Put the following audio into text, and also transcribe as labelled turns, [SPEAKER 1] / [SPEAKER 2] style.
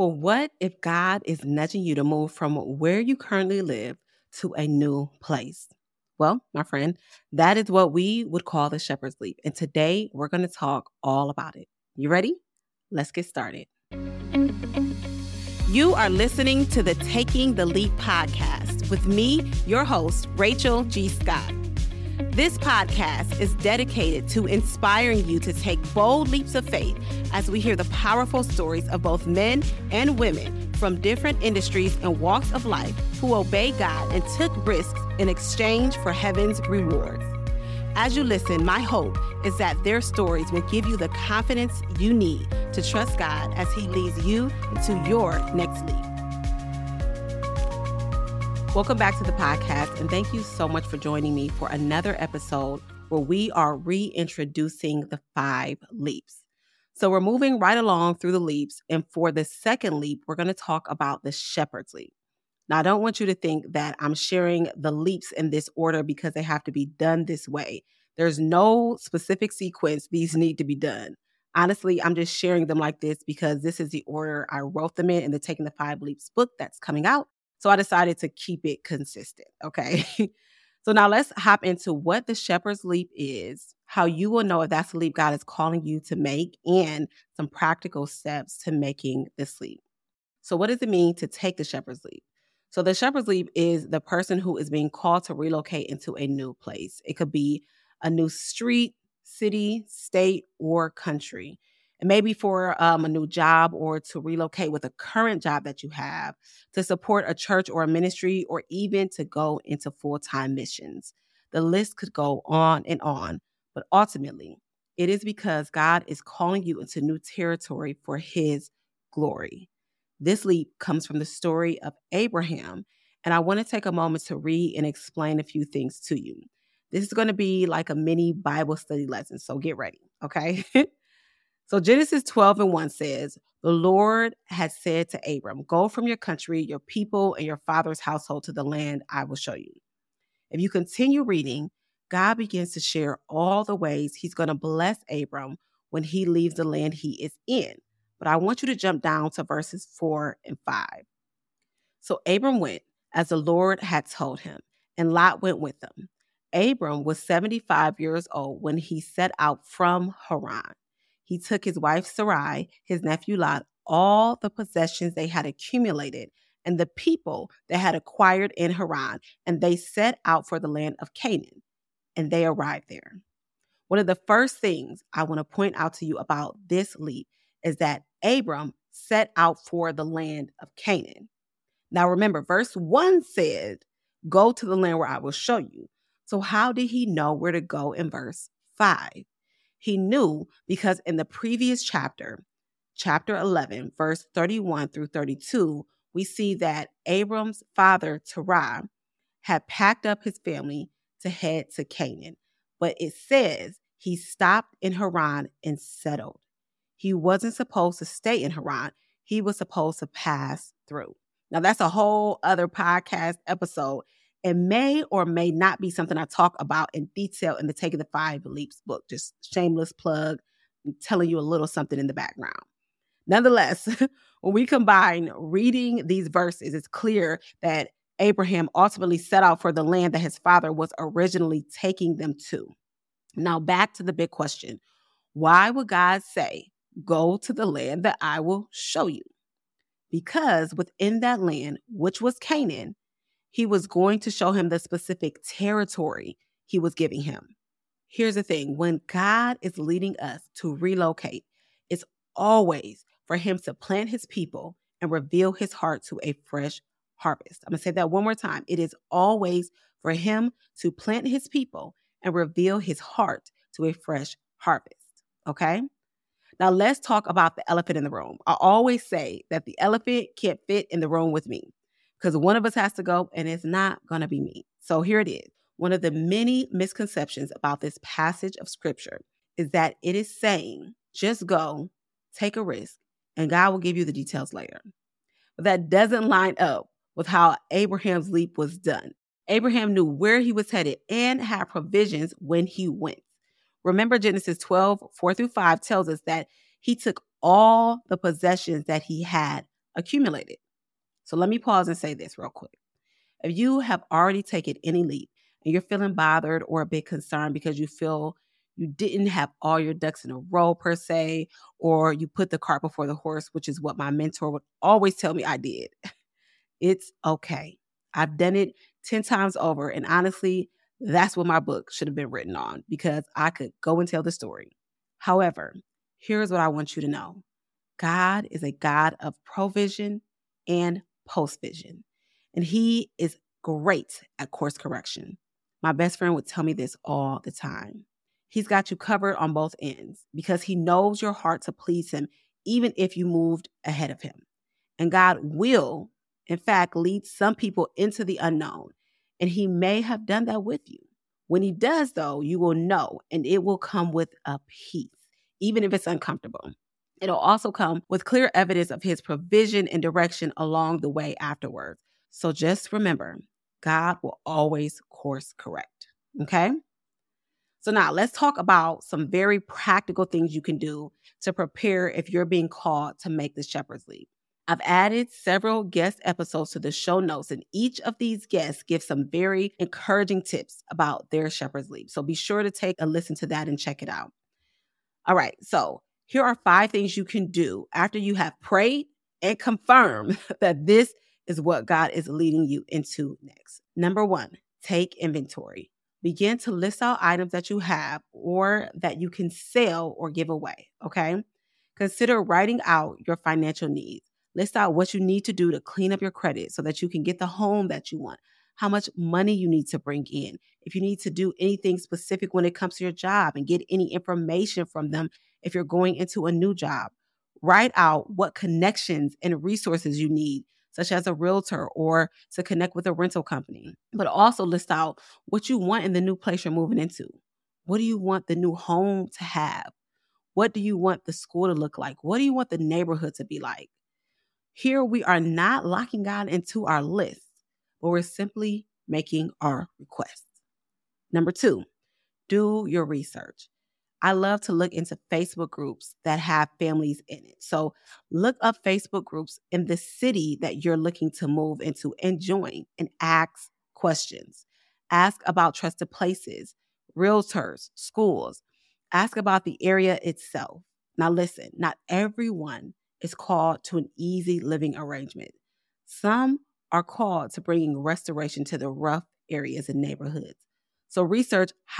[SPEAKER 1] But what if God is nudging you to move from where you currently live to a new place? Well, my friend, that is what we would call the shepherd's leap. And today we're going to talk all about it. You ready? Let's get started. You are listening to the Taking the Leap podcast with me, your host, Rachel G. Scott. This podcast is dedicated to inspiring you to take bold leaps of faith as we hear the powerful stories of both men and women from different industries and walks of life who obeyed God and took risks in exchange for heaven's rewards. As you listen, my hope is that their stories will give you the confidence you need to trust God as He leads you into your next leap. Welcome back to the podcast, and thank you so much for joining me for another episode where we are reintroducing the five leaps. So, we're moving right along through the leaps, and for the second leap, we're going to talk about the shepherd's leap. Now, I don't want you to think that I'm sharing the leaps in this order because they have to be done this way. There's no specific sequence these need to be done. Honestly, I'm just sharing them like this because this is the order I wrote them in in the Taking the Five Leaps book that's coming out. So I decided to keep it consistent. Okay. so now let's hop into what the shepherd's leap is, how you will know if that's the leap God is calling you to make, and some practical steps to making this leap. So, what does it mean to take the shepherd's leap? So, the shepherd's leap is the person who is being called to relocate into a new place. It could be a new street, city, state, or country and maybe for um, a new job or to relocate with a current job that you have, to support a church or a ministry, or even to go into full time missions. The list could go on and on, but ultimately, it is because God is calling you into new territory for His glory. This leap comes from the story of Abraham, and I want to take a moment to read and explain a few things to you. This is going to be like a mini Bible study lesson, so get ready, okay? So Genesis 12 and 1 says, The Lord had said to Abram, Go from your country, your people, and your father's household to the land I will show you. If you continue reading, God begins to share all the ways he's going to bless Abram when he leaves the land he is in. But I want you to jump down to verses 4 and 5. So Abram went as the Lord had told him, and Lot went with him. Abram was 75 years old when he set out from Haran he took his wife Sarai, his nephew Lot, all the possessions they had accumulated, and the people they had acquired in Haran, and they set out for the land of Canaan. And they arrived there. One of the first things I want to point out to you about this leap is that Abram set out for the land of Canaan. Now remember, verse 1 said, Go to the land where I will show you. So, how did he know where to go in verse 5? He knew because in the previous chapter, chapter 11, verse 31 through 32, we see that Abram's father, Terah, had packed up his family to head to Canaan. But it says he stopped in Haran and settled. He wasn't supposed to stay in Haran, he was supposed to pass through. Now, that's a whole other podcast episode it may or may not be something I talk about in detail in the Taking the Five Leaps book. Just shameless plug, I'm telling you a little something in the background. Nonetheless, when we combine reading these verses, it's clear that Abraham ultimately set out for the land that his father was originally taking them to. Now, back to the big question why would God say, Go to the land that I will show you? Because within that land, which was Canaan, he was going to show him the specific territory he was giving him. Here's the thing when God is leading us to relocate, it's always for him to plant his people and reveal his heart to a fresh harvest. I'm going to say that one more time. It is always for him to plant his people and reveal his heart to a fresh harvest. Okay? Now let's talk about the elephant in the room. I always say that the elephant can't fit in the room with me because one of us has to go and it's not going to be me. So here it is. One of the many misconceptions about this passage of scripture is that it is saying, just go, take a risk, and God will give you the details later. But that doesn't line up with how Abraham's leap was done. Abraham knew where he was headed and had provisions when he went. Remember, Genesis 12, 4 through 5 tells us that he took all the possessions that he had accumulated. So let me pause and say this real quick. If you have already taken any leap and you're feeling bothered or a bit concerned because you feel you didn't have all your ducks in a row per se, or you put the cart before the horse, which is what my mentor would always tell me I did. It's okay. I've done it 10 times over. And honestly, that's what my book should have been written on because I could go and tell the story. However, here's what I want you to know God is a God of provision and post vision, and He is great at course correction. My best friend would tell me this all the time. He's got you covered on both ends because He knows your heart to please Him, even if you moved ahead of Him. And God will, in fact, lead some people into the unknown. And He may have done that with you. When He does, though, you will know, and it will come with a peace, even if it's uncomfortable. It'll also come with clear evidence of His provision and direction along the way afterwards. So just remember, God will always course correct. Okay? So now let's talk about some very practical things you can do to prepare if you're being called to make the shepherd's leap. I've added several guest episodes to the show notes, and each of these guests give some very encouraging tips about their shepherd's leap. So be sure to take a listen to that and check it out. All right, so here are five things you can do after you have prayed and confirmed that this is what God is leading you into next. Number one, take inventory. Begin to list out items that you have or that you can sell or give away. Okay. Consider writing out your financial needs. List out what you need to do to clean up your credit so that you can get the home that you want, how much money you need to bring in, if you need to do anything specific when it comes to your job and get any information from them if you're going into a new job. Write out what connections and resources you need such as a realtor or to connect with a rental company. But also list out what you want in the new place you're moving into. What do you want the new home to have? What do you want the school to look like? What do you want the neighborhood to be like? Here we are not locking God into our list, but we're simply making our requests. Number two, do your research. I love to look into Facebook groups that have families in it. So look up Facebook groups in the city that you're looking to move into and join and ask questions. Ask about trusted places, realtors, schools. Ask about the area itself. Now, listen, not everyone is called to an easy living arrangement. Some are called to bringing restoration to the rough areas and neighborhoods. So research how